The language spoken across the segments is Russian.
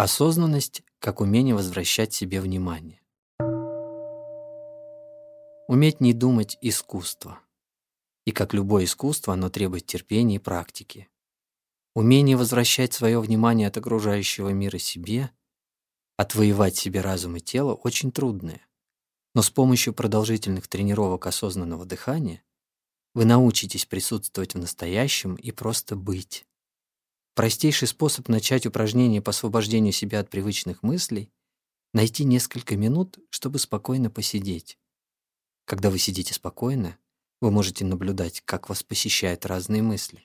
Осознанность как умение возвращать себе внимание. Уметь не думать – искусство. И как любое искусство, оно требует терпения и практики. Умение возвращать свое внимание от окружающего мира себе, отвоевать себе разум и тело очень трудное. Но с помощью продолжительных тренировок осознанного дыхания вы научитесь присутствовать в настоящем и просто быть. Простейший способ начать упражнение по освобождению себя от привычных мыслей — найти несколько минут, чтобы спокойно посидеть. Когда вы сидите спокойно, вы можете наблюдать, как вас посещают разные мысли.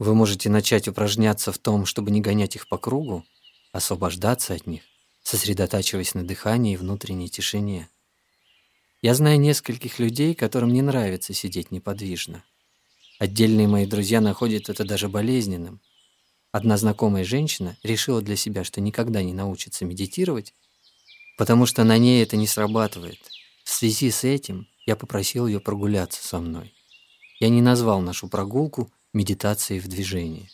Вы можете начать упражняться в том, чтобы не гонять их по кругу, освобождаться от них, сосредотачиваясь на дыхании и внутренней тишине. Я знаю нескольких людей, которым не нравится сидеть неподвижно. Отдельные мои друзья находят это даже болезненным. Одна знакомая женщина решила для себя, что никогда не научится медитировать, потому что на ней это не срабатывает. В связи с этим я попросил ее прогуляться со мной. Я не назвал нашу прогулку медитацией в движении.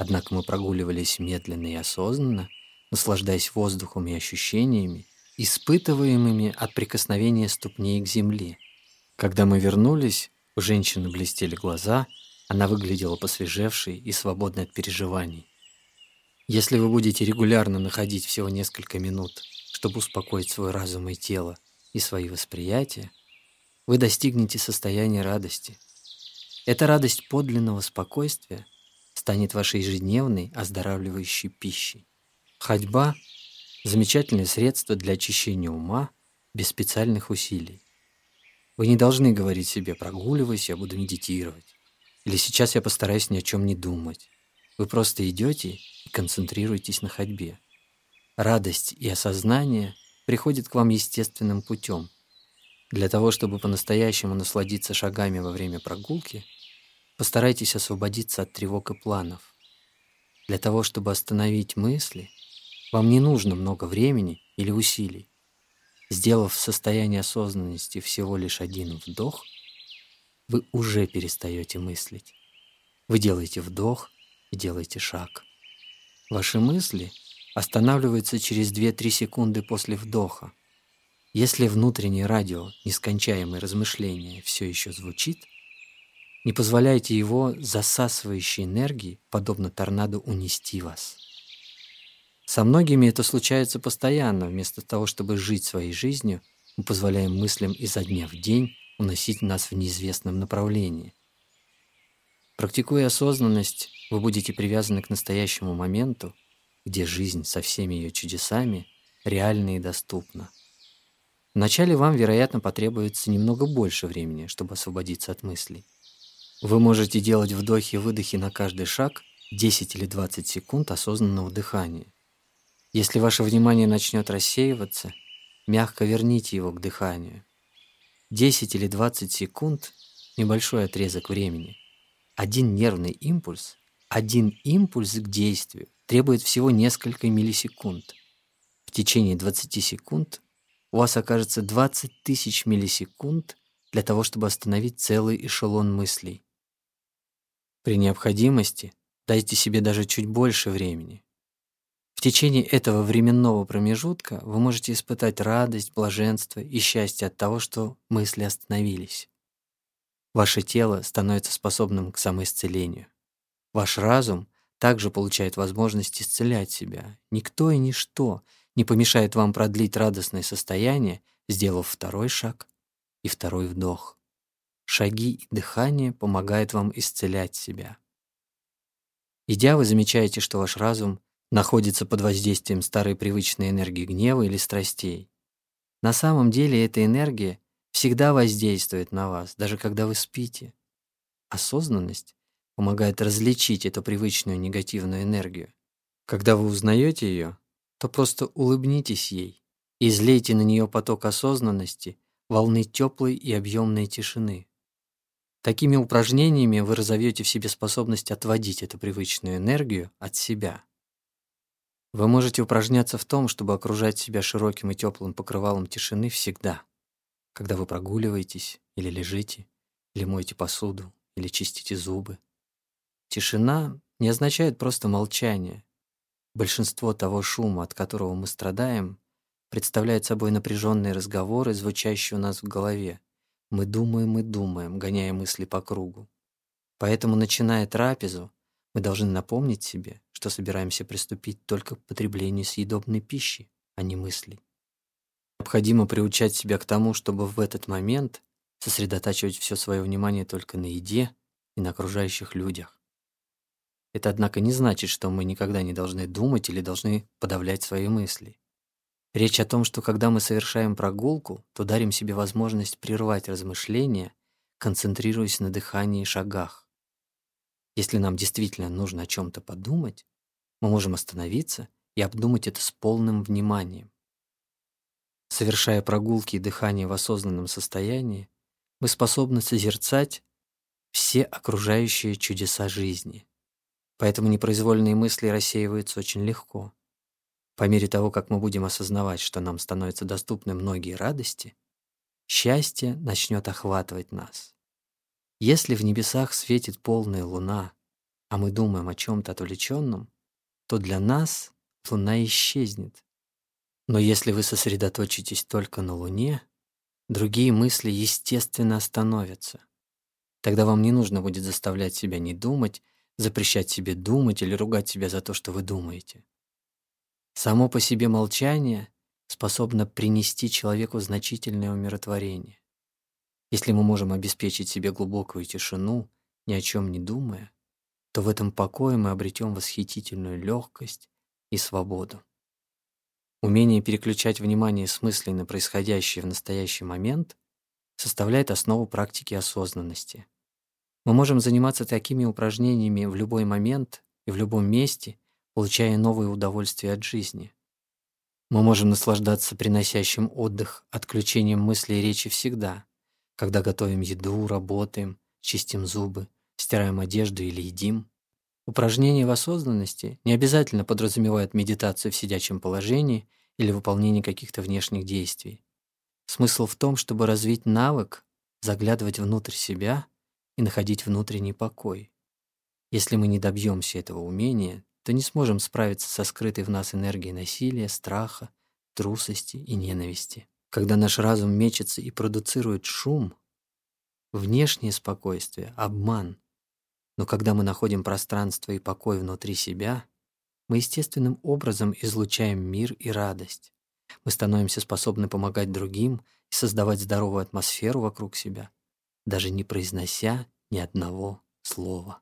Однако мы прогуливались медленно и осознанно, наслаждаясь воздухом и ощущениями, испытываемыми от прикосновения ступней к земле. Когда мы вернулись, у женщины блестели глаза, она выглядела посвежевшей и свободной от переживаний. Если вы будете регулярно находить всего несколько минут, чтобы успокоить свой разум и тело и свои восприятия, вы достигнете состояния радости. Эта радость подлинного спокойствия станет вашей ежедневной оздоравливающей пищей. Ходьба – замечательное средство для очищения ума без специальных усилий. Вы не должны говорить себе «прогуливаюсь, я буду медитировать» или «сейчас я постараюсь ни о чем не думать». Вы просто идете и концентрируетесь на ходьбе. Радость и осознание приходят к вам естественным путем. Для того, чтобы по-настоящему насладиться шагами во время прогулки, постарайтесь освободиться от тревог и планов. Для того, чтобы остановить мысли, вам не нужно много времени или усилий. Сделав в состоянии осознанности всего лишь один вдох, вы уже перестаете мыслить. Вы делаете вдох и делаете шаг. Ваши мысли останавливаются через 2-3 секунды после вдоха. Если внутреннее радио нескончаемое размышление все еще звучит, не позволяйте его засасывающей энергии, подобно торнадо, унести вас. Со многими это случается постоянно. Вместо того, чтобы жить своей жизнью, мы позволяем мыслям изо дня в день уносить нас в неизвестном направлении. Практикуя осознанность, вы будете привязаны к настоящему моменту, где жизнь со всеми ее чудесами реальна и доступна. Вначале вам, вероятно, потребуется немного больше времени, чтобы освободиться от мыслей. Вы можете делать вдохи и выдохи на каждый шаг 10 или 20 секунд осознанного дыхания. Если ваше внимание начнет рассеиваться, мягко верните его к дыханию. 10 или 20 секунд – небольшой отрезок времени. Один нервный импульс, один импульс к действию требует всего несколько миллисекунд. В течение 20 секунд у вас окажется 20 тысяч миллисекунд для того, чтобы остановить целый эшелон мыслей. При необходимости дайте себе даже чуть больше времени. Течение этого временного промежутка вы можете испытать радость, блаженство и счастье от того, что мысли остановились. Ваше тело становится способным к самоисцелению. Ваш разум также получает возможность исцелять себя. Никто и ничто не помешает вам продлить радостное состояние, сделав второй шаг и второй вдох. Шаги и дыхание помогают вам исцелять себя. Идя, вы замечаете, что ваш разум находится под воздействием старой привычной энергии гнева или страстей. На самом деле эта энергия всегда воздействует на вас, даже когда вы спите. Осознанность помогает различить эту привычную негативную энергию. Когда вы узнаете ее, то просто улыбнитесь ей и излейте на нее поток осознанности, волны теплой и объемной тишины. Такими упражнениями вы разовьете в себе способность отводить эту привычную энергию от себя. Вы можете упражняться в том, чтобы окружать себя широким и теплым покрывалом тишины всегда, когда вы прогуливаетесь или лежите, или моете посуду, или чистите зубы. Тишина не означает просто молчание. Большинство того шума, от которого мы страдаем, представляет собой напряженные разговоры, звучащие у нас в голове. Мы думаем и думаем, гоняя мысли по кругу. Поэтому, начиная трапезу, мы должны напомнить себе, что собираемся приступить только к потреблению съедобной пищи, а не мыслей. Необходимо приучать себя к тому, чтобы в этот момент сосредотачивать все свое внимание только на еде и на окружающих людях. Это, однако, не значит, что мы никогда не должны думать или должны подавлять свои мысли. Речь о том, что когда мы совершаем прогулку, то дарим себе возможность прервать размышления, концентрируясь на дыхании и шагах. Если нам действительно нужно о чем-то подумать, мы можем остановиться и обдумать это с полным вниманием. Совершая прогулки и дыхание в осознанном состоянии, мы способны созерцать все окружающие чудеса жизни. Поэтому непроизвольные мысли рассеиваются очень легко. По мере того, как мы будем осознавать, что нам становятся доступны многие радости, счастье начнет охватывать нас. Если в небесах светит полная луна, а мы думаем о чем-то отвлеченном, то для нас луна исчезнет. Но если вы сосредоточитесь только на луне, другие мысли естественно остановятся. Тогда вам не нужно будет заставлять себя не думать, запрещать себе думать или ругать себя за то, что вы думаете. Само по себе молчание способно принести человеку значительное умиротворение. Если мы можем обеспечить себе глубокую тишину, ни о чем не думая, то в этом покое мы обретем восхитительную легкость и свободу. Умение переключать внимание с мыслей на происходящее в настоящий момент составляет основу практики осознанности. Мы можем заниматься такими упражнениями в любой момент и в любом месте, получая новые удовольствия от жизни. Мы можем наслаждаться приносящим отдых отключением мыслей и речи всегда, когда готовим еду, работаем, чистим зубы, стираем одежду или едим. Упражнение в осознанности не обязательно подразумевает медитацию в сидячем положении или выполнение каких-то внешних действий. Смысл в том, чтобы развить навык заглядывать внутрь себя и находить внутренний покой. Если мы не добьемся этого умения, то не сможем справиться со скрытой в нас энергией насилия, страха, трусости и ненависти. Когда наш разум мечется и продуцирует шум, внешнее спокойствие — обман. Но когда мы находим пространство и покой внутри себя, мы естественным образом излучаем мир и радость. Мы становимся способны помогать другим и создавать здоровую атмосферу вокруг себя, даже не произнося ни одного слова.